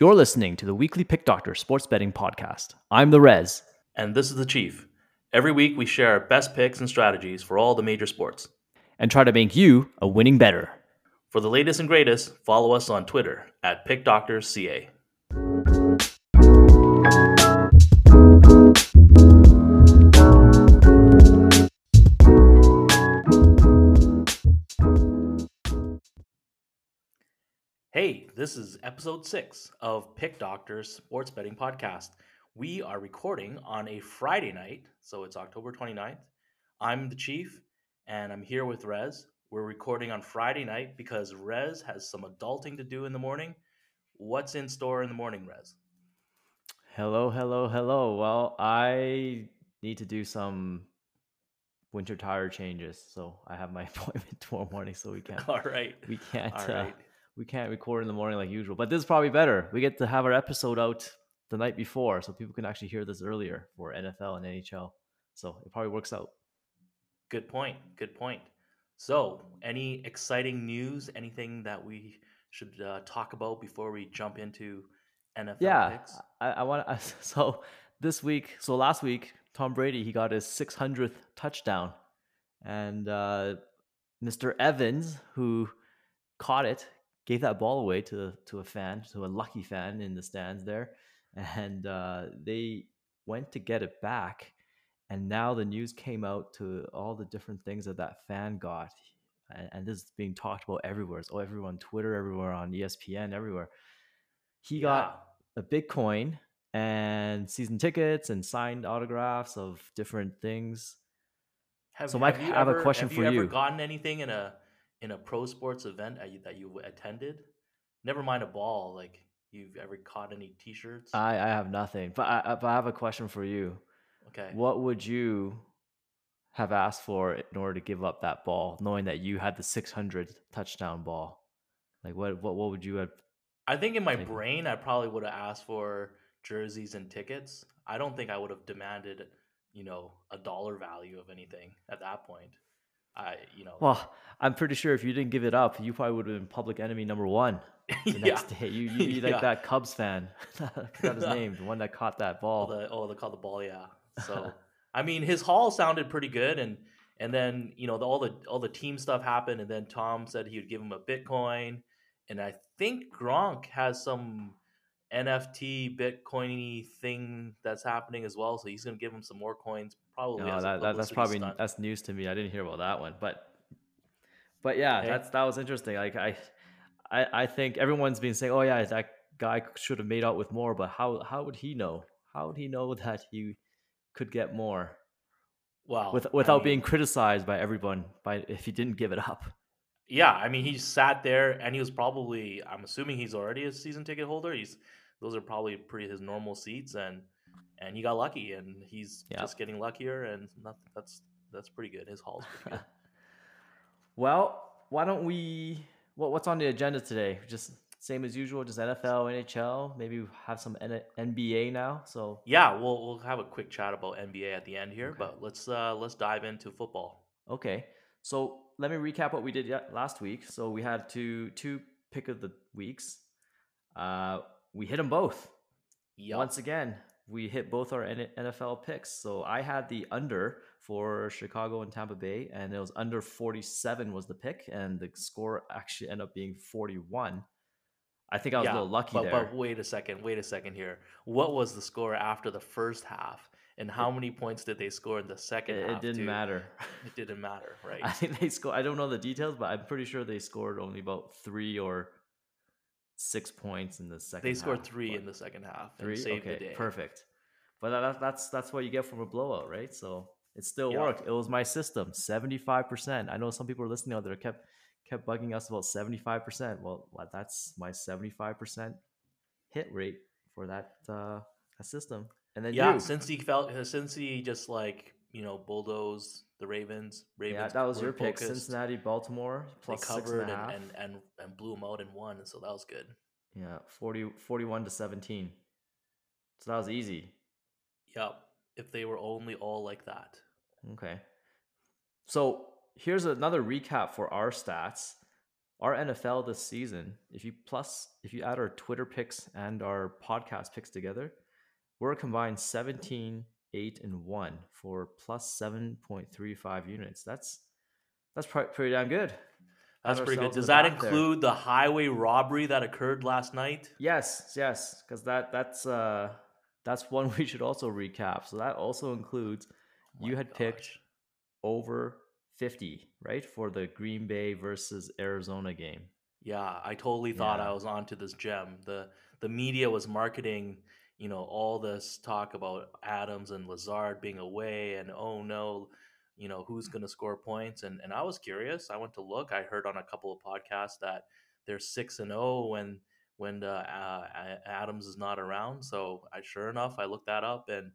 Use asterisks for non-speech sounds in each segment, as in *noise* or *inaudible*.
You're listening to the weekly Pick Doctor Sports Betting Podcast. I'm the Rez. And this is the Chief. Every week we share our best picks and strategies for all the major sports. And try to make you a winning better. For the latest and greatest, follow us on Twitter at PickDoctorsCA. This is episode six of Pick Doctors Sports Betting Podcast. We are recording on a Friday night, so it's October 29th. I'm the Chief, and I'm here with Rez. We're recording on Friday night because Rez has some adulting to do in the morning. What's in store in the morning, Rez? Hello, hello, hello. Well, I need to do some winter tire changes, so I have my *laughs* appointment tomorrow morning, so we can't. *laughs* All right. We can't. All uh, right. We can't record in the morning like usual. But this is probably better. We get to have our episode out the night before, so people can actually hear this earlier for NFL and NHL. So it probably works out. Good point. Good point. So, any exciting news? Anything that we should uh, talk about before we jump into NFL yeah, picks? I, I want to. *laughs* So this week, so last week, Tom Brady he got his 600th touchdown, and uh, Mr. Evans, who caught it, gave that ball away to to a fan, to a lucky fan in the stands there, and uh, they went to get it back, and now the news came out to all the different things that that fan got, and, and this is being talked about everywhere. So everyone, on Twitter, everywhere on ESPN, everywhere. He got a Bitcoin and season tickets and signed autographs of different things. Have, So, Mike, I have a question have for you. Ever you. gotten anything in a in a pro sports event that you, that you attended? Never mind a ball. Like you've ever caught any T-shirts? I, I have nothing, but I, but I have a question for you. okay. What would you have asked for in order to give up that ball, knowing that you had the 600 touchdown ball? Like what what what would you have? I think in my Take it. brain, I probably would have asked for jerseys and tickets. I don't think I would have demanded, you know, a dollar value of anything at that point. I, you know, Well, I'm pretty sure if you didn't give it up, you probably would have been public enemy number one *laughs* the yeah. next day. You you be *laughs* like Yeah. that Cubs fan. I forgot his name, the one that caught that Oh, ball. the oh, they call the ball, yeah. So, *laughs* I mean, his haul sounded pretty good, and and then you know the, all the all the team stuff happened, and then Tom said he would give him a Bitcoin, and I think Gronk has some NFT Bitcoiny thing that's happening as well, so he's gonna give him some more coins, probably. No, that, that that's probably stunt. that's news to me. I didn't hear about that one, but but yeah, that's that was interesting. Like I, I I think everyone's been saying, oh yeah, that guy should have made out with more, but how how would he know? How would he know *laughs* that he could get more wow with, I without mean- being criticized by everyone by if he didn't give it up? Yeah, I mean, he sat there and he was probably. I'm assuming he's already a season ticket holder. He's those are probably pretty his normal seats, and and he got lucky, and he's just getting luckier, and that's that's pretty good. His haul's pretty good. *laughs* well, why don't we? What what's on the agenda today? Just same as usual, just NFL, NHL. Maybe have some N- NBA now. So yeah, we'll we'll have a quick chat about NBA at the end here, Okay. but let's uh let's dive into football. Okay, so let me recap what we did last week. So we had two two pick of the weeks. Uh, we hit them both. Yup. Once again, we hit both our NFL picks. So I had the under for Chicago and Tampa Bay, and it was under 47 was the pick, and the score actually ended up being 41. I think I was a little lucky but, there. But wait a second, wait a second here. What was the score after the first half, and how many points did they score in the second it, half? it didn't too? matter. It didn't matter, *laughs* right? I think they scored. I don't know the details, but I'm pretty sure they scored only about three or six points in the second. They scored half, three in the second half Three. and saved okay, the day. perfect. But that, that- that's that's what you get from a blowout, right? So it still Yeah. worked. It was my system, seventy five percent. I know some people are listening out there kept kept bugging us about seventy five percent. Well, that's my seventy five percent hit rate for that uh, that system. And then Yeah, you, since he felt since he just like you know bulldoze the Ravens. Ravens. yeah, that was your pick. focused. Cincinnati, Baltimore, They plus covered and a and, half. and, and and blew them out and won, so that was good. Yeah, 40, 41 to 17. So that was easy. Yep. If they were only all like that. Okay. So here's another recap for our stats. our NFL this season, if you plus if you add our Twitter picks and our podcast picks together, we're a combined 17, 8, and 1 for plus 7.35 units. That's that's pretty, pretty damn good. That's pretty good. Does that back there. include the highway robbery that occurred last night? Yes, yes, because that that's uh that's one *laughs* we should also recap. So that also includes Oh you had picked over 50, right? For the Green Bay versus Arizona game. Yeah, I totally thought Yeah. I was onto this gem. The the media was marketing, you know, all this talk about Adams and Lazard being away and oh no, you know, who's going to score points and and I was curious. I went to look. I heard on a couple of podcasts that they're 6 and 0 when when uh, uh, Adams is not around. So, I sure enough, I looked that up and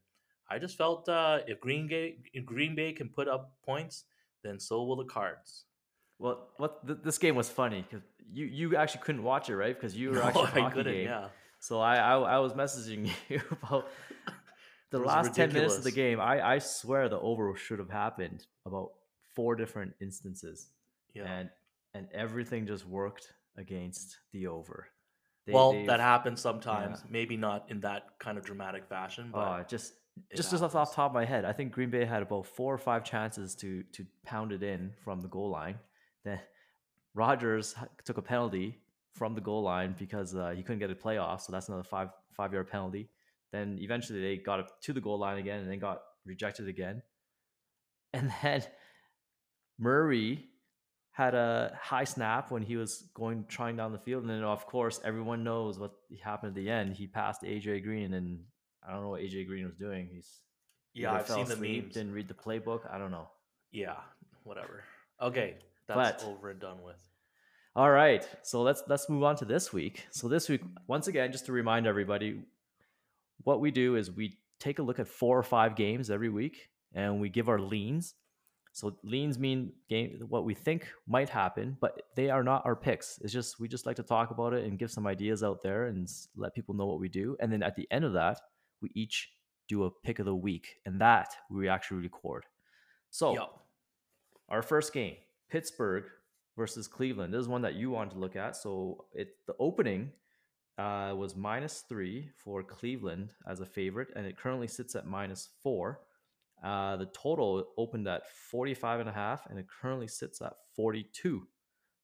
I just felt uh, if Green Bay if Green Bay can put up points, then so will the Cards. Well, what th- this game was funny because you you actually couldn't watch it, right? Because you were No, actually *laughs* I couldn't, game. yeah. So I, I I was messaging *laughs* you about the last ten minutes of the game. I I swear the over should have happened about four different instances, Yeah. and and everything just worked against the over. They- well, that happens sometimes. yeah. Maybe not in that kind of dramatic fashion, but Oh, just just just off the top of my head, I think Green Bay had about four or five chances to to pound it in from the goal line. Then Rodgers h- took a penalty from the goal line because uh, he couldn't get a playoff, so that's another five five yard penalty. Then eventually they got it to the goal line again, and then got rejected again. And *laughs* then Murray had a high snap when he was going trying down the field, and then of course everyone knows what happened at the end. He passed AJ Green, and I don't know what AJ Green was doing. He's yeah, I've seen the memes. Didn't read the playbook. I don't know. Yeah, whatever. Okay, that's But- over and done with. All right, so let's let's move on to this week. So this week, once again, just to remind everybody, what we do is we take a look at four or five games every week, and we give our leans. So leans mean game what we think might happen, but they are not our picks. It's just we just like to talk about it and give some ideas out there and let people know what we do. And then at the end of that, we each do a pick of the week, and that we actually record. So Yep. our first game, Pittsburgh versus Cleveland. This is one that you wanted to look at. So it the opening uh, was minus three for Cleveland as a favorite, and it currently sits at minus four. Uh, the total opened at 45 and a half, and it currently sits at 42.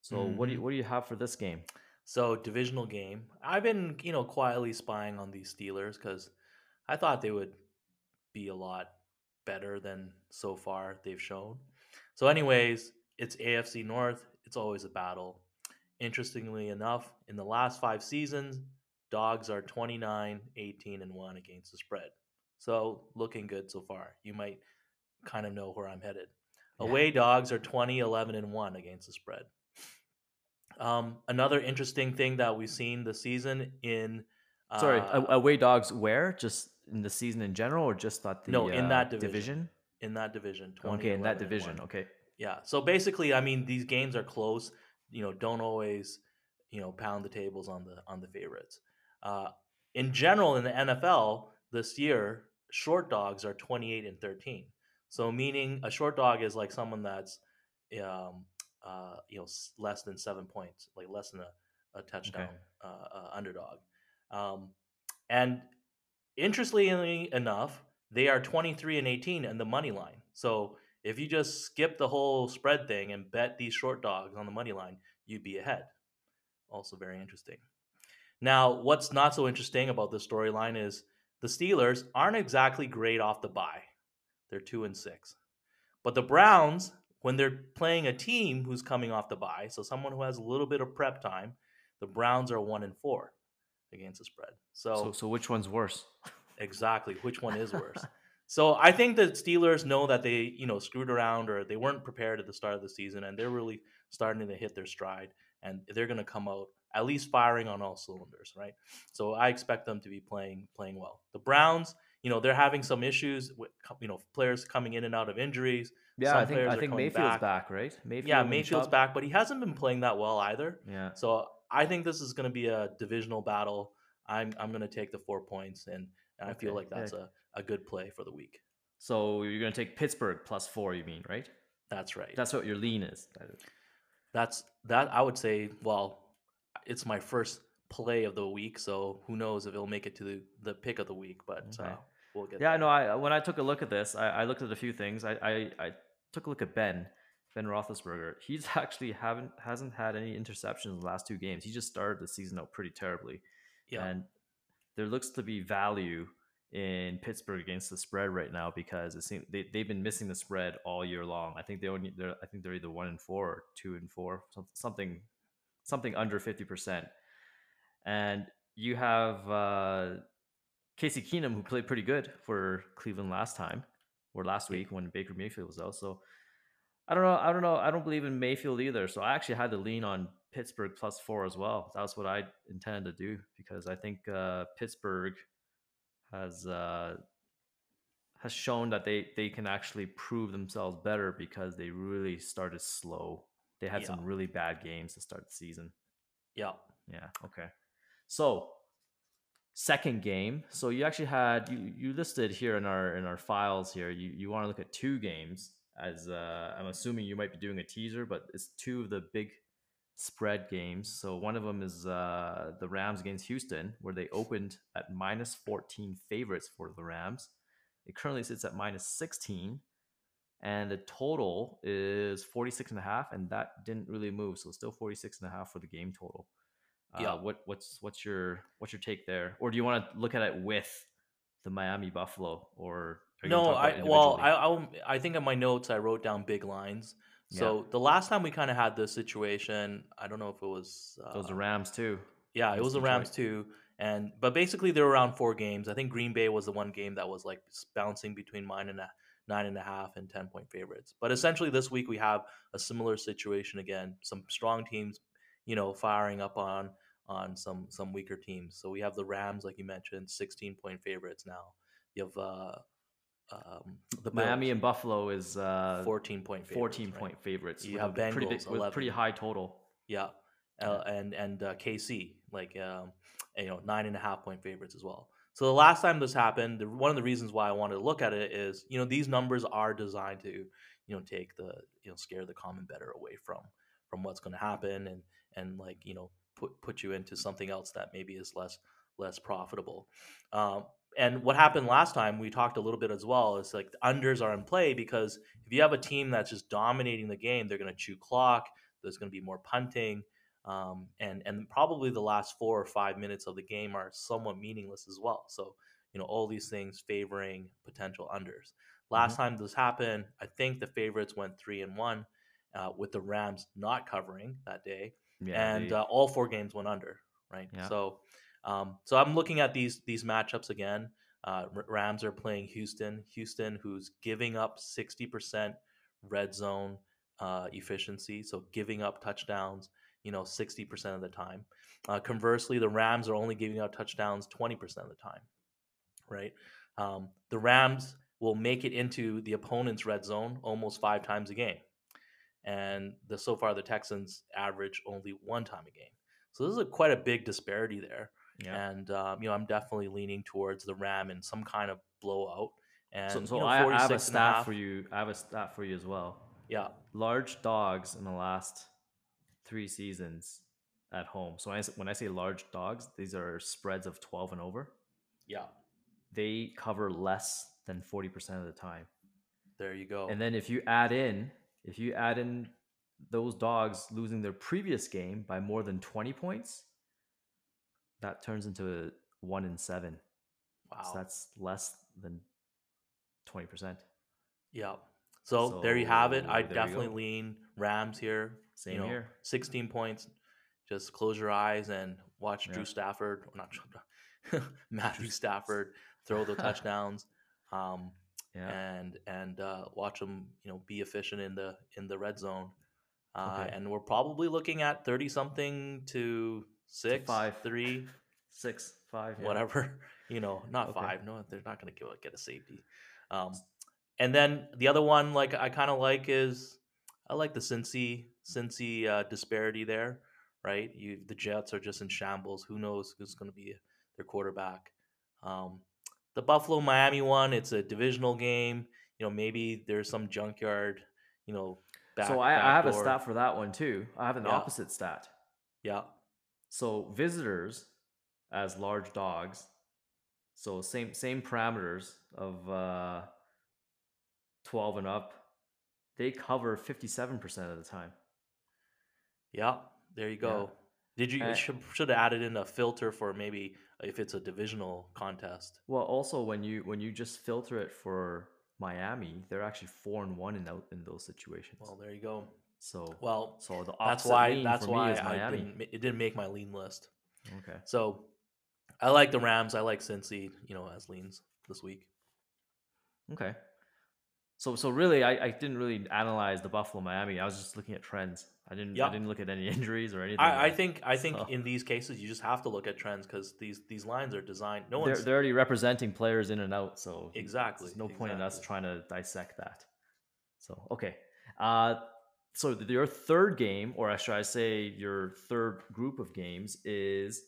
So what do you Mhm. what do you have for this game? So divisional game. I've been, you know, quietly spying on these Steelers because I thought they would be a lot better than so far they've shown. So, anyways, it's AFC North. It's always a battle. Interestingly enough, in the last five seasons, dogs are 29, 18, and 1 against the spread. So, looking good so far. You might kind of know where I'm headed. Yeah. Away dogs are 20, 11, and 1 against the spread. Um, another interesting thing that we've seen this season in Sorry, uh, a- away dogs where? Just in the season in general, or just at the No, in uh, that division. in that division. 20, Okay, in that division. Okay. Yeah. So basically, I mean, these games are close. You know, don't always, you know, pound the tables on the on the favorites. Uh, in general, in the NFL this year, short dogs are twenty eight and thirteen. So meaning a short dog is like someone that's, um, uh, you know, less than seven points, like less than a, a touchdown uh, uh, underdog. Um, and interestingly enough, they are 23 and 18 in the money line. So if you just skip the whole spread thing and bet these short dogs on the money line, you'd be ahead. Also, very interesting. Now, what's not so interesting about this storyline is the Steelers aren't exactly great off the bye. They're two and six. But the Browns, when they're playing a team who's coming off the bye, so someone who has a little bit of prep time, the Browns are one and four against the spread. So so which one's worse? Exactly. Which one is worse? *laughs* so I think the Steelers know that they, you know, screwed around or they weren't prepared at the start of the season and they're really starting to hit their stride and they're going to come out at least firing on all cylinders, right? So I expect them to be playing playing well. The Browns, you know, they're having some issues with you know, players coming in and out of injuries. Yeah, Some I think I think Mayfield's back. back, right? Mayfield yeah, Mayfield's Chubb. back, but he hasn't been playing that well either. Yeah. So I think this is going to be a divisional battle. I'm I'm going to take the four points, and, and I feel like that's yeah. a, a good play for the week. So you're gonna take Pittsburgh plus four, you mean, right? That's right. That's what your lean is. That is- that I would say. Well, it's my first play of the week, so who knows if it'll make it to the, the pick of the week. But Okay. uh, we'll get. Yeah, there. no. I when I took a look at this, I, I looked at a few things. I, I I took a look at Ben Ben Roethlisberger. *laughs* He's actually haven't hasn't had any interceptions in the last two games. He just started the season out pretty terribly, Yeah. and there looks to be value in Pittsburgh against the spread right now because it seems they they've been missing the spread all year long. I think they only they're I think they're either one and four or two and four, some- something something under fifty percent. And you have uh, Casey Keenum, who played pretty good for Cleveland last time or last week when Baker Mayfield was out. So I don't know. I don't know. I don't believe in Mayfield either. So I actually had to lean on Pittsburgh plus four as well. That was what I intended to do because I think uh, Pittsburgh has uh, has shown that they they can actually prove themselves better because they really started slow. They had some really bad games to start the season. yeah. Yeah. Okay. So second game. So you actually had you you listed here in our in our files here. You you want to look at two games as uh, I'm assuming you might be doing a teaser, but it's two of the big spread games. So one of them is uh, the Rams against Houston, where they opened at minus 14 favorites for the Rams. It currently sits at minus 16 and the total is 46 and a half and that didn't really move so it's still 46 and a half for the game total uh, Yeah. what what's what's your what's your take there or do you want to look at it with the miami buffalo or are you gonna No, I well. I I'll, I think in my notes I wrote down big lines. So the last time we kind of had this situation, I don't know if it was uh, those are rams too Yeah, it was the Rams too, and but basically they were around four games. I think Green Bay was the one game that was like bouncing between nine and a nine and a half and ten point favorites. But essentially this week we have a similar situation again. Some strong teams, you know, firing up on on some some weaker teams. So we have the Rams, like you mentioned, sixteen point favorites now. You have uh, um, the miami Bills, and buffalo is uh 14 point favorites, 14 right? point favorites You with have a pretty big, with pretty high total Yeah, uh, and and uh, KC like um, you know nine and a half point favorites as well. So the last time this happened, the, one of the reasons why I wanted to look at it is you know these numbers are designed to you know take the you know scare the common better away from from what's going to happen and and like you know put put you into something else that maybe is less less profitable. Um, and what happened last time we talked a little bit as well is like the unders are in play because if you have a team that's just dominating the game, they're going to chew clock. There's going to be more punting, um, and and probably the last four or five minutes of the game are somewhat meaningless as well. So you know all these things favoring potential unders. Last time this happened, I think the favorites went three and one, uh, with the Rams not covering that day yeah and uh, all four games went under. Right. Yeah. So, um, so I'm looking at these these matchups again. Uh, Rams are playing Houston. Houston, who's giving up 60% red zone uh, efficiency, so giving up touchdowns, you know, 60% of the time. Uh, conversely, the Rams are only giving out touchdowns 20% of the time. Right. Um, the Rams will make it into the opponent's red zone almost five times a game and the so far the Texans average only one time a game. So this is a, quite a big disparity there, yeah and um, you know I'm definitely leaning towards the Ram in some kind of blowout. And so, so you know, I, I have a 46 a stat half- for you i have a stat for you as well Yeah, large dogs in the last three seasons at home. So when I, when I say large dogs, these are spreads of 12 and over. yeah. They cover less than 40% of the time. There you go. And then if you add in, if you add in those dogs losing their previous game by more than 20 points, that turns into a one in seven. wow. So that's less than 20%. yeah. So, there you have it. I definitely lean Rams here. Same you know, here. 16 points. Just close your eyes and watch Yeah. Drew Stafford, or not *laughs* Matthew Stafford throw the *laughs* touchdowns. Um, Yeah. and and uh, watch them, you know, be efficient in the in the red zone. Uh, Okay. And we're probably looking at thirty something to six, five. three, Six, five, yeah. whatever. *laughs* You know, not Okay. five. No, they're not going to get a safety. Um, and then the other one, like I kind of like, is I like the Cincy Cincy uh, disparity there, right? You the Jets are just in shambles. Who knows who's going to be their quarterback? Um, the Buffalo Miami one, it's a divisional game. You know, maybe there's some junkyard, you know, Back, so I, I have a stat for that one too. I have an Yeah. opposite stat. Yeah. So visitors as large dogs, so same same parameters of uh, twelve and up, they cover fifty seven percent of the time. Yeah. There you go. Did you should should have added in a filter for maybe if it's a divisional contest? Well, also when you when you just filter it for Miami, they're actually four and one in tho- in those situations. Well, there you go. So Well, so the that's why lean that's why I didn't, it didn't make my lean list. Okay. So I like the Rams. I like Cincy, you know, as leans this week. Okay. So so really, I, I didn't really analyze the Buffalo Miami. I was just looking at trends. I didn't I didn't look at any *laughs* injuries or anything. I, I think I think So- in these cases you just have to look at trends because these these lines are designed. No they're, one's they're already representing players in and out. So exactly. there's no point in us trying to dissect that. So okay. Uh, so your third game, or should I say your third group of games, is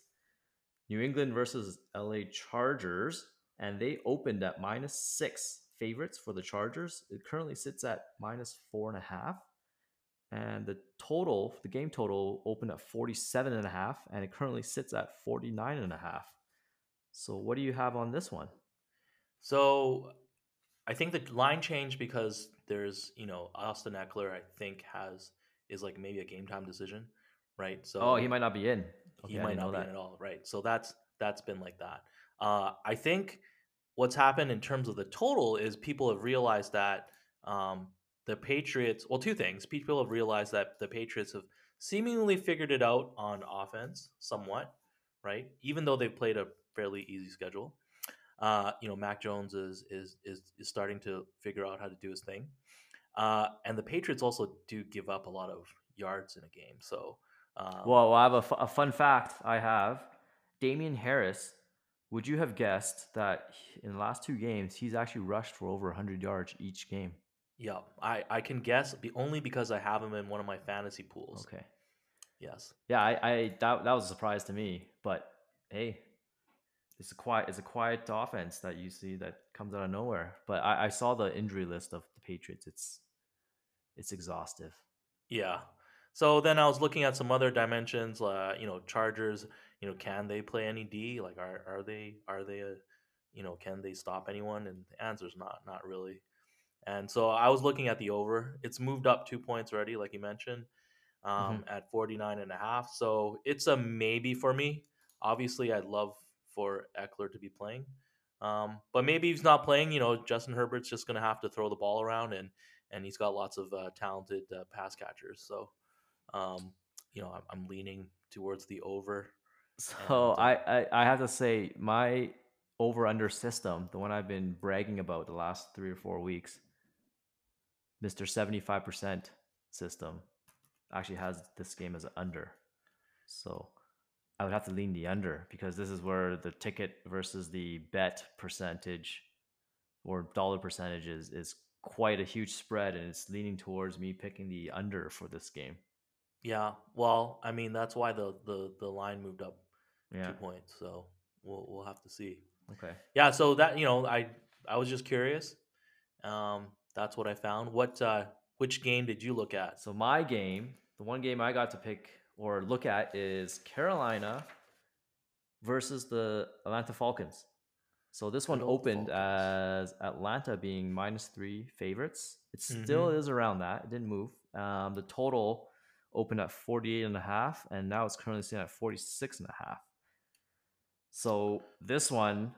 New England versus LA Chargers, and they opened at minus six favorites for the Chargers. It currently sits at minus four and a half. And the total, the game total opened at 47 and a half, and it currently sits at 49 and a half. So what do you have on this one? So I think the line changed because there's you know Austin Ekeler. I think has is like maybe a game time decision, right? So oh, he might not be in. he Okay, I might didn't be that. in at all, right? So that's that's been like that. Uh, I think what's happened in terms of the total is people have realized that um, the Patriots. Well, two things. People have realized that the Patriots have seemingly figured it out on offense somewhat, right? Even though they've played a fairly easy schedule. Uh, you know, Mac Jones is, is is is starting to figure out how to do his thing, uh, and the Patriots also do give up a lot of yards in a game. So, um, Well, I have a, fun fact. I have Damien Harris. Would you have guessed that in the last two games he's actually rushed for over 100 yards each game? Yeah, I, I can guess be only because I have him in one of my fantasy pools. Okay. Yes. Yeah, I, I that that was a surprise to me. But hey, it's a quiet it's a quiet offense that you see that comes out of nowhere. But I, I saw the injury list of the Patriots. It's it's exhaustive. Yeah. So then I was looking at some other dimensions. Uh, you know, Chargers. You know, can they play any D? Like, are are they are they a, you know, can they stop anyone? And the answer is not not really. And so I was looking at the over. It's moved up two points already, like you mentioned, um, at 49 and a half. So it's a maybe for me. Obviously, I'd love for Ekeler to be playing. Um, but maybe he's not playing. You know, Justin Herbert's just going to have to throw the ball around, and and he's got lots of uh, talented uh, pass catchers. So, um, you know, I'm, I'm leaning towards the over. So And, uh, I, I I have to say my over under system, the one I've been bragging about the last three or four weeks, Mister seventy five percent system, actually has this game as an under. So I would have to lean the under because this is where the ticket versus the bet percentage or dollar percentage is, is quite a huge spread and it's leaning towards me picking the under for this game. Yeah, well, I mean that's why the the the line moved up Yeah. two points. So we'll we'll have to see. Okay. Yeah, so that you know, I I was just curious. Um, that's what I found. What uh, which game did you look at? So my game, the one game I got to pick or look at is Carolina versus the Atlanta Falcons. So this one opened Falcons. as Atlanta being minus three favorites. It still is around that. It didn't move. Um, the total opened at 48 and a half, and now it's currently sitting at 46 and a half. So this one,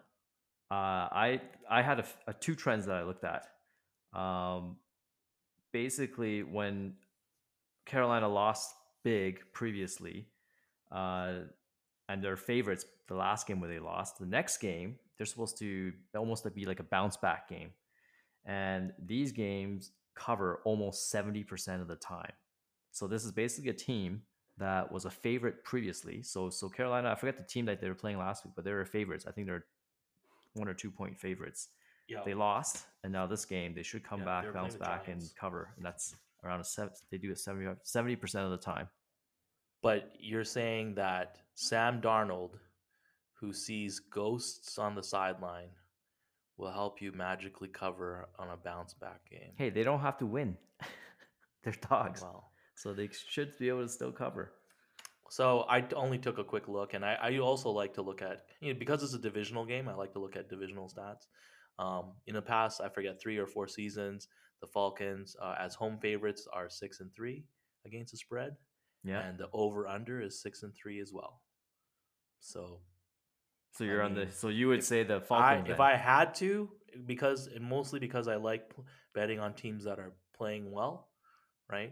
uh, I I had a, a two trends that I looked at. Um, basically, when Carolina lost big previously, uh, and they're favorites the last game where they lost. The next game, they're supposed to almost be like a bounce back game. And these games cover almost 70% of the time. So this is basically a team that was a favorite previously. So so Carolina, I forget the team that they were playing last week, but they were favorites. I think they're one or two point favorites. Yeah, They lost, and now this game they should come Yeah, back, bounce back, and cover. And that's around a seven. They do it 70 percent of the time. but you're saying that Sam Darnold, who sees ghosts on the sideline, will help you magically cover on a bounce back game. Hey, they don't have to win. *laughs* They're dogs, Well, so they should be able to still cover. so I only took a quick look, and I, I also like to look at you know because it's a divisional game. I like to look at divisional stats. Um, in the past, I forget three or four seasons, the Falcons uh, as home favorites are six and three against the spread, Yeah. and the over under is six and three as well. So so you're on the. So you would say the I, Falcons. if. I had to, because and mostly because I like betting on teams that are playing well, right?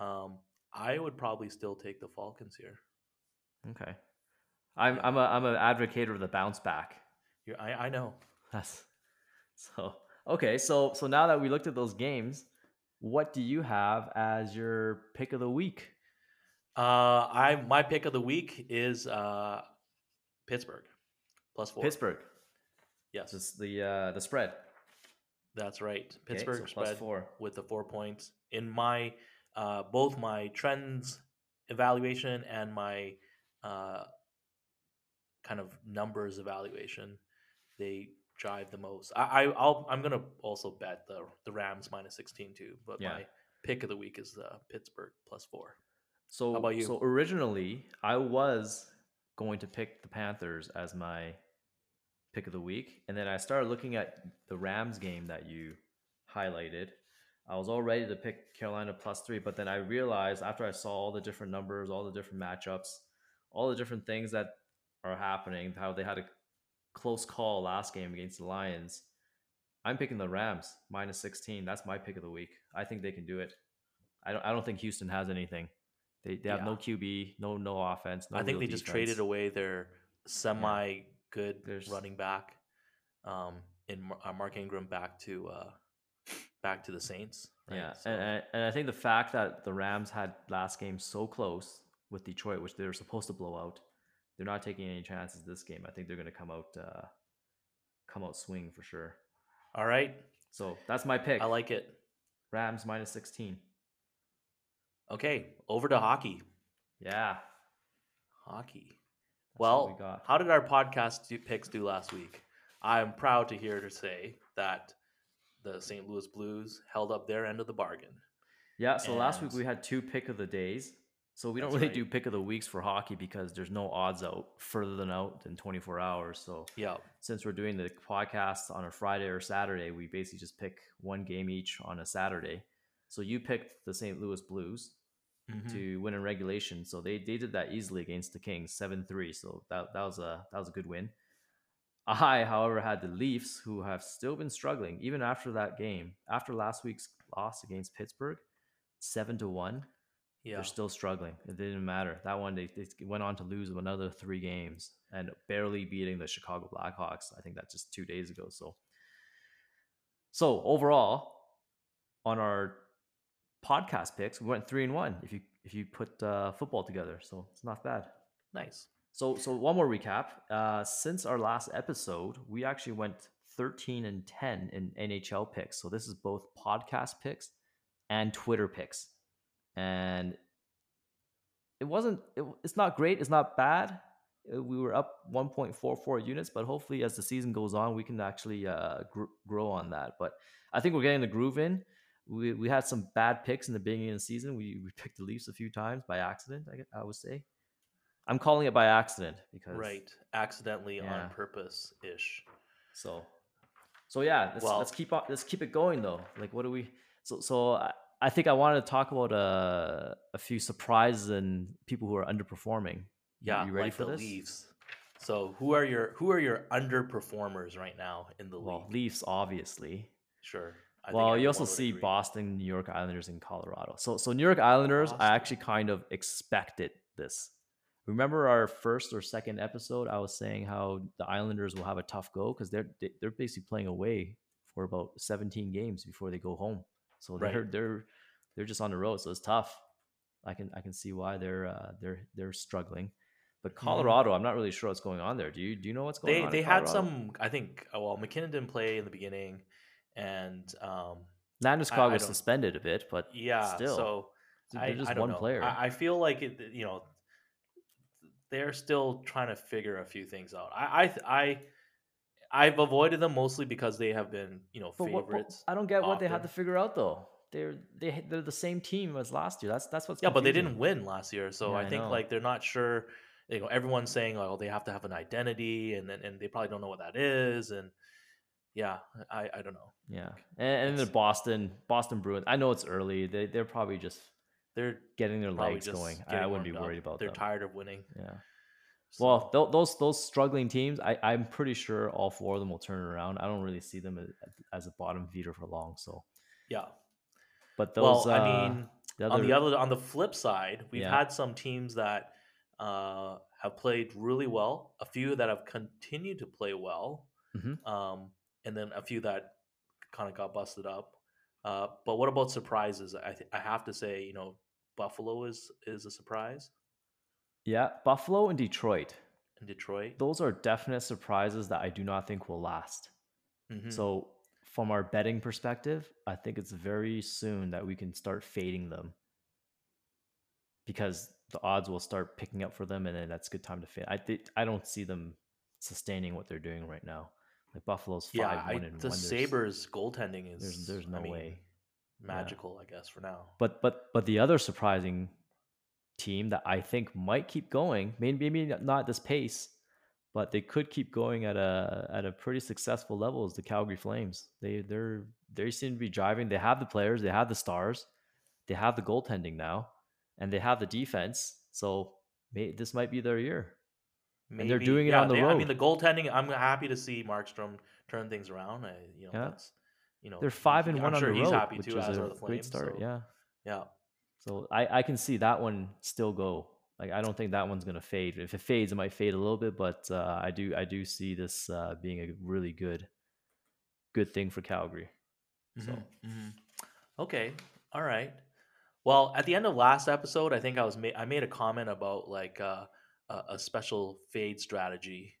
Um, I would probably still take the Falcons here. okay. I'm I'm a I'm an advocate of the bounce back. You're, I I know. That's *laughs* so okay. So so now that we looked at those games, what do you have as your pick of the week? Uh, I my pick of the week is uh, Pittsburgh plus four. Pittsburgh. yes, it's the uh, the spread. that's right. Okay, Pittsburgh so spread four. with the four points in my uh, both my trends evaluation and my uh, kind of numbers evaluation. They drive the most. I, I I'll I'm gonna also bet the the Rams minus sixteen too, but Yeah. my pick of the week is uh, Pittsburgh plus four. So about you? So originally, I was going to pick the Panthers as my pick of the week, and then I started looking at the Rams game that you highlighted. I was all ready to pick Carolina plus three, but then I realized after I saw all the different numbers, all the different matchups, all the different things that are happening, how they had a close call last game against the Lions. I'm picking the Rams minus 16. That's my pick of the week. I think they can do it. I don't. I don't think Houston has anything. They, they have no QB, no no offense. No I think they just traded away their semi good There's- running back, um, in Mar- uh, Mark Ingram back to uh, back to the Saints. right? Yeah, So- and and I think the fact that the Rams had last game so close with Detroit, which they were supposed to blow out, they're not taking any chances this game. I think they're going to come out uh, come out swing for sure. all right, So that's my pick. I like it. Rams minus sixteen. Okay, over to hockey. Yeah. Hockey. that's Well, we got. how did our podcast do, picks do last week? I'm proud to hear to say that the St. Louis Blues held up their end of the bargain. Yeah, so last week we had two pick of the days. So we don't really right. do pick of the weeks for hockey because there's no odds out further than out than 24 hours. So Yeah, since we're doing the podcast on a Friday or Saturday, we basically just pick one game each on a Saturday. So you picked the St. Louis Blues Mhm. to win in regulation. So they, they did that easily against the Kings, 7-3. So that, that was a that was a good win. I, however, had the Leafs, who have still been struggling even after that game, after last week's loss against Pittsburgh, seven to one. Yeah. They're still struggling. It didn't matter. That one they, they went on to lose another three games and barely beating the Chicago Blackhawks. I think that's just two days ago. So, so overall, on our podcast picks, we went three and one. If you if you put uh, football together, so it's not bad. Nice. So so one more recap. Uh, since our last episode, we actually went thirteen and ten in NHL picks. So this is both podcast picks and Twitter picks, and it wasn't. It, it's not great. It's not bad. Uh, We were up one point four four units, but hopefully as the season goes on, we can actually uh, gr- grow on that. But I think we're getting the groove in. We, we had some bad picks in the beginning of the season. We, we picked the Leafs a few times by accident. I, I would say. I'm calling it by accident because Right. Accidentally Yeah. on purpose ish. So, so yeah, let's, Well- let's keep on, let's keep it going though. Like, what do we? So, so I, I think I wanted to talk about uh, a few surprises and people who are underperforming. Yeah, you ready like for the this? Leafs. So who are your who are your underperformers right now in the Well, league? Leafs obviously. Sure. I well, you also see agree. Boston, New York Islanders, and Colorado. So, so New York Islanders, Boston. I actually kind of expected this. Remember our first or second episode? I was saying how the Islanders will have a tough go because they're they're basically playing away for about 17 games before they go home. So Right. they're they're they're just on the road, so it's tough. I can I can see why they're uh, they're they're struggling. But Colorado, I'm not really sure what's going on there. Do you do you know what's going Mm-hmm. They on? they had some I think uh, well MacKinnon didn't play in the beginning and um Landeskog I was suspended a bit, but yeah still, so they're I, just I don't one know. player. I, I feel like it you know they're still trying to figure a few things out. I I I I've avoided them mostly because they have been you know But what- favorites. I don't get what they had to figure out though. they're they they're the same team as last year. That's that's what's Yeah, but they didn't win last year, so Yeah, I I think like they're not sure. You know, everyone's saying, "Oh, they have to have an identity," and then and they probably don't know what that is. And yeah, I I don't know. Yeah, and, and the Boston Boston Bruins. I know it's early. They they're probably just They're getting their legs going. I getting wouldn't be warmed up. worried about that. They're them. tired of winning. Yeah. So, Well, th- those those struggling teams, I, I'm pretty sure all four of them will turn it around. I don't really see them as, as a bottom feeder for long. So, yeah. but those, well, I uh, mean, the on the other- other on the flip side, we've Yeah. had some teams that uh, have played really well, a few that have continued to play well, Mhm. um, and then a few that kind of got busted up. Uh, but what about surprises? I th- I have to say, you know, Buffalo is is a surprise yeah, Buffalo and Detroit. in Detroit. Those are definite surprises that I do not think will last. Mhm. So, from our betting perspective, I think it's very soon that we can start fading them because the odds will start picking up for them, and then that's a good time to fade. I think I don't see them sustaining what they're doing right now. Like Buffalo's five yeah, I, one and the one. There's- Sabres goaltending is there's there's no I mean, way. magical, I guess, for now. But but but the other surprising team that I think might keep going, maybe maybe not at this pace, but they could keep going at a at a pretty successful level is the Calgary Flames. They they're they seem to be driving. They have the players, they have the stars, they have the goaltending now, and they have the defense. So may, this might be their year. And they're doing it on the they- I mean, road. the goaltending. I'm happy to see Markstrom turn things around. I, you know, Yeah. that's you know They're five and I'm one on sure the he's road, happy which too, is as a are the great Flames. start. so, Yeah. yeah, So I, I can see that one still go. Like I don't think that one's gonna fade. If it fades, it might fade a little bit, but uh, I do I do see this uh, being a really good good thing for Calgary. So Mhm, mhm. okay, all right. Well, at the end of last episode, I think I was ma- I made a comment about like uh, a, a special fade strategy.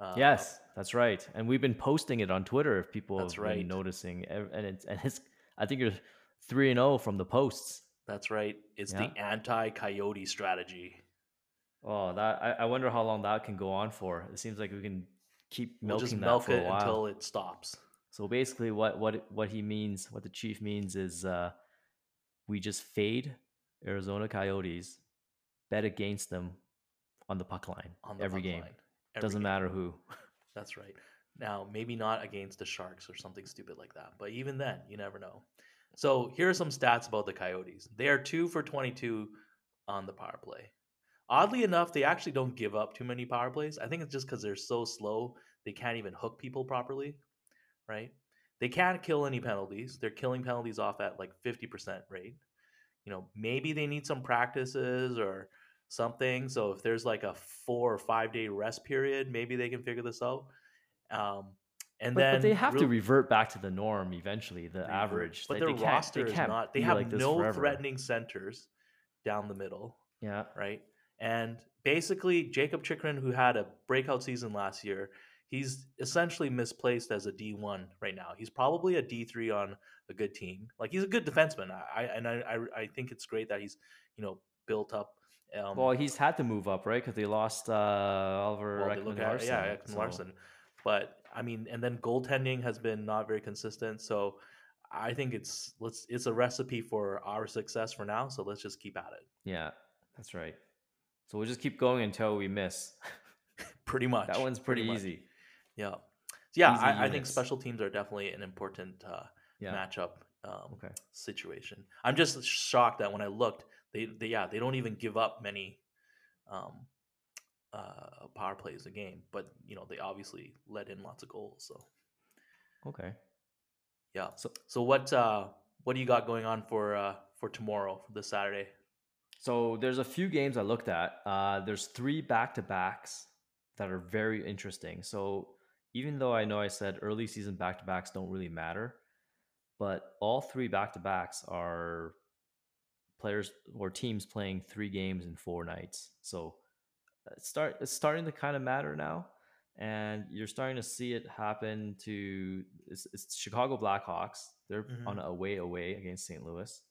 Uh, yes, that's right. And we've been posting it on Twitter if people That's have right. been noticing. And it's and it's I think you're three and zero from the posts. That's right. It's Yeah. the anti-coyote strategy. Oh, that I, I wonder how long that can go on for. It seems like we can keep We'll milking just that milk for it a while. until it stops. So basically, what what what he means, what the chief means, is uh, we just fade Arizona Coyotes, bet against them on the puck line on the every puck game. line. Every Doesn't game. matter who. *laughs* That's right. Now, maybe not against the Sharks or something stupid like that, but even then, you never know. So, here are some stats about the Coyotes. They are 2 for 22 on the power play. Oddly enough, they actually don't give up too many power plays. I think it's just because they're so slow, they can't even hook people properly, right? They can't kill any penalties. They're killing penalties off at like 50% rate. You know, maybe they need some practices or something. So if there's like a four or five day rest period, maybe they can figure this out. Um, and But, then but they have to revert back to the norm eventually, the revert- average. But They- their they can't- roster they is can't. They have like no threatening centers down the middle, Yeah, right? And basically, Jakob Chychrun, who had a breakout season last year, he's essentially misplaced as a D one right now. He's probably a D three on a good team. Like he's a good defenseman. I, I and I, I I think it's great that he's you know built up. Um, well, he's had to move up, right? Because they lost uh, Oliver well, Ekman at Larsson. yeah, Ekman so- Larsson. But I mean, and then goaltending has been not very consistent. So I think it's let's it's a recipe for our success for now. So let's just keep at it. Yeah, that's right. So we'll just keep going until we miss. *laughs* Pretty much. that one's pretty, much. easy. Yeah. So yeah, Easy I, I think special teams are definitely an important uh, Yeah. matchup um, Okay. situation. I'm just shocked that when I looked, they, they yeah they don't even give up many um, uh, power plays a game, but you know they obviously let in lots of goals. So Okay. yeah. So So what uh, what do you got going on for uh, for tomorrow for this Saturday? So there's a few games I looked at. Uh, there's three back to backs that are very interesting. So even though I know I said early season back to backs don't really matter, but all three back to backs are players or teams playing three games in four nights. So start it's starting to kind of matter now, and you're starting to see it happen to it's, it's Chicago Blackhawks. They're Mhm. on a away away against St. Louis.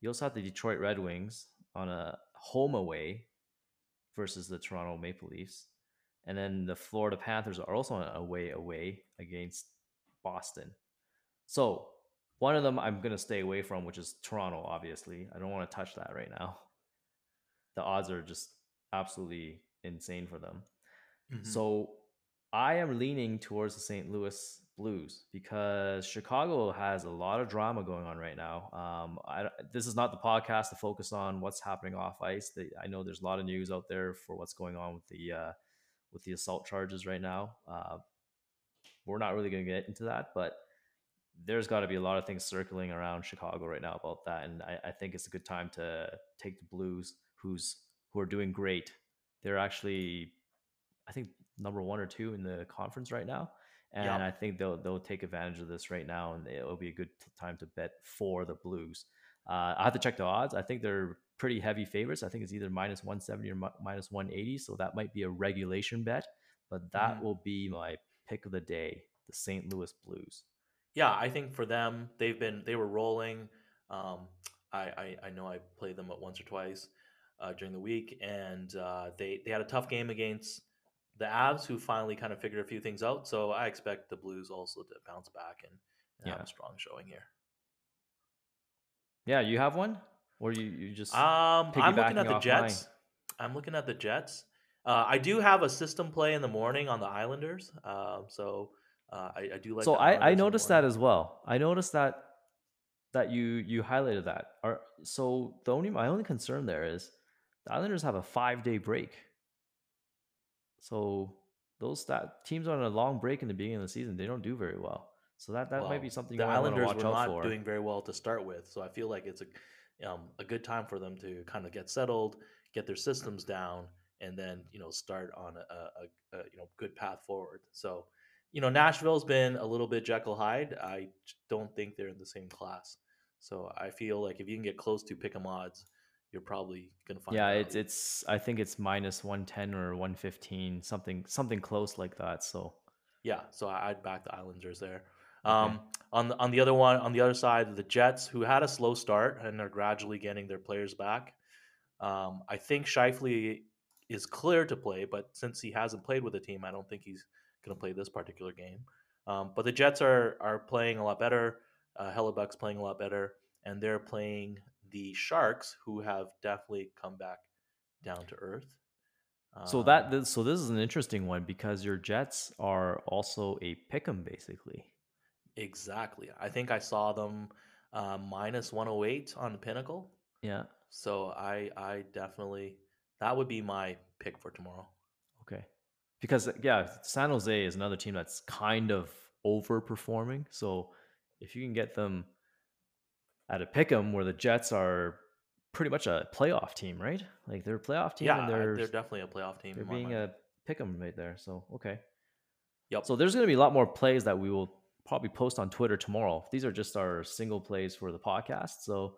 You also have the Detroit Red Wings on a home away versus the Toronto Maple Leafs. And then the Florida Panthers are also on a away away against Boston. So One of them I'm gonna stay away from, which is Toronto. Obviously, I don't want to touch that right now. The odds are just absolutely insane for them. Mhm. So I am leaning towards the St. Louis Blues because Chicago has a lot of drama going on right now. Um, I, this is not the podcast to focus on what's happening off ice. The, I know there's a lot of news out there for what's going on with the uh, with the assault charges right now. Uh, we're not really going to get into that, but there's got to be a lot of things circling around Chicago right now about that, and I, I think it's a good time to take the Blues, who's who are doing great. They're actually, I think, number one or two in the conference right now, and Yep. I think they'll they'll take advantage of this right now, and it'll be a good time to bet for the Blues. Uh, I have to check the odds. I think they're pretty heavy favorites. I think it's either minus one seventy or mi- minus one eighty, so that might be a regulation bet, but that Mhm. will be my pick of the day: the St. Louis Blues. Yeah, I think for them, they've been they were rolling. Um, I, I I know I played them at once or twice uh, during the week, and uh, they they had a tough game against the Avs, who finally kind of figured a few things out. So I expect the Blues also to bounce back and, and have a strong showing here. Yeah, you have one, or you you just Um, I'm looking at the Jets. I'm looking at the Jets. Uh, I do have a system play in the morning on the Islanders. Um, so uh, I, I do like. so I, I Islanders in the noticed that as well. I noticed that that you you highlighted that. Are so the only my only concern there is the Islanders have a five day break. So those that teams on a long break in the beginning of the season, they don't do very well. So that that might be something the you might want to Islanders were not for. doing very well to start with, so I feel like it's a um, a good time for them to kind of get settled, get their systems down, and then you know start on a, a, a you know good path forward. So you know Nashville's been a little bit Jekyll Hyde. I don't think they're in the same class. So I feel like if you can get close to pick 'em odds, you're probably gonna find. yeah, it's it's I think it's minus one ten or one fifteen, something something close like that. So Yeah, so I'd back the Islanders there. Um, on the on the other one, on the other side, the Jets, who had a slow start and are gradually getting their players back. Um, I think Scheifele is clear to play, but since he hasn't played with the team, I don't think he's going to play this particular game. Um, but the Jets are are playing a lot better. Uh, Hellebuyck's playing a lot better, and they're playing the Sharks, who have definitely come back down to earth. so Um, that this, so this is an interesting one because your Jets are also a pick'em basically. Exactly. I think I saw them uh, minus 108 on the Pinnacle. Yeah. So I I definitely that would be my pick for tomorrow. Okay. Because uh, yeah, San Jose is another team that's kind of overperforming. So if you can get them at a pick'em where the Jets are pretty much a playoff team, right? Like they're a playoff team yeah, and they're they're definitely a playoff team. they're being a pick'em right there. So okay. Yep. So there's going to be a lot more plays that we will probably post on Twitter tomorrow. These are just our single plays for the podcast. So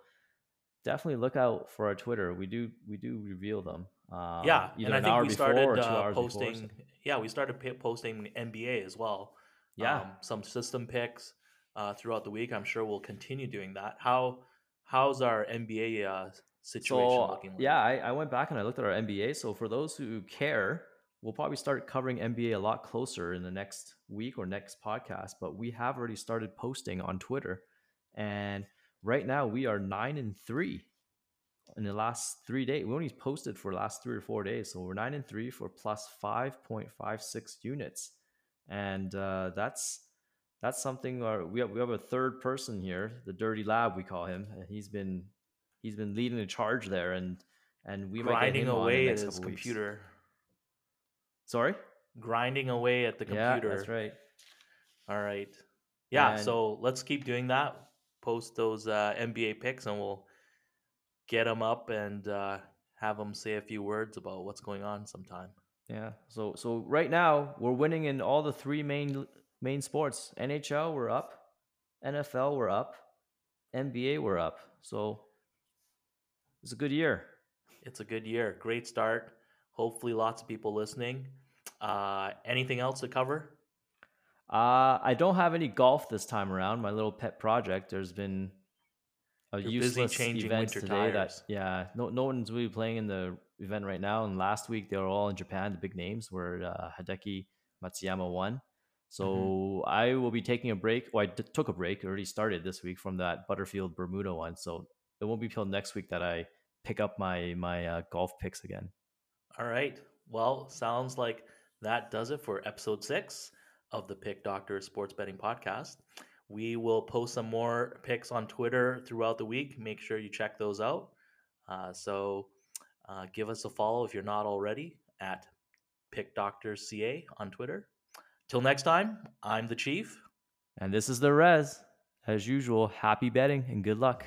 definitely look out for our Twitter. We do we do reveal them. Um, yeah, and I an think hour we started uh, before, posting. so- Yeah, we started pa- posting NBA as well. Yeah. um, some system picks uh, throughout the week. I'm sure we'll continue doing that. How how's our NBA uh, situation So looking? Like? yeah, I, I went back and I looked at our NBA. So for those who care, we'll probably start covering NBA a lot closer in the next week or next podcast. But we have already started posting on Twitter, and right now we are nine and three in the last three days. We only posted for the last three or four days, so we're nine and three for plus five point five six units, and uh, that's that's something. Our, we have we have a third person here, the Dirty Lab we call him. and He's been he's been leading the charge there, and and we might grinding him on in the away at his couple weeks. computer. Sorry, Grinding away at the computer. Yeah, that's right. All right. Yeah, And- so let's keep doing that. Post those uh, NBA picks and we'll get them up and uh, have them say a few words about what's going on sometime. Yeah. So so right now we're winning in all the three main main sports. NHL we're up, NFL we're up, NBA we're up. So it's a good year. It's a good year. Great start. Hopefully, lots of people listening. Uh, anything else to cover? Uh, I don't have any golf this time around. My little pet project. There's been a You're busy useless changing event winter today. tires. That yeah, no no one's really playing in the event right now. And last week they were all in Japan. The big names were uh, Hideki Matsuyama won. So mm-hmm. I will be taking a break. Well, I d- took a break, already started this week from that Butterfield Bermuda one. So it won't be till next week that I pick up my my uh, golf picks again. All right. Well, sounds like that does it for episode six of the Pick Doctor Sports Betting Podcast. We will post some more picks on Twitter throughout the week. Make sure you check those out. Uh, so uh, give us a follow if you're not already at Pick Doctor CA on Twitter. Till next time, I'm the Chief. And this is the Res. As usual, happy betting and good luck.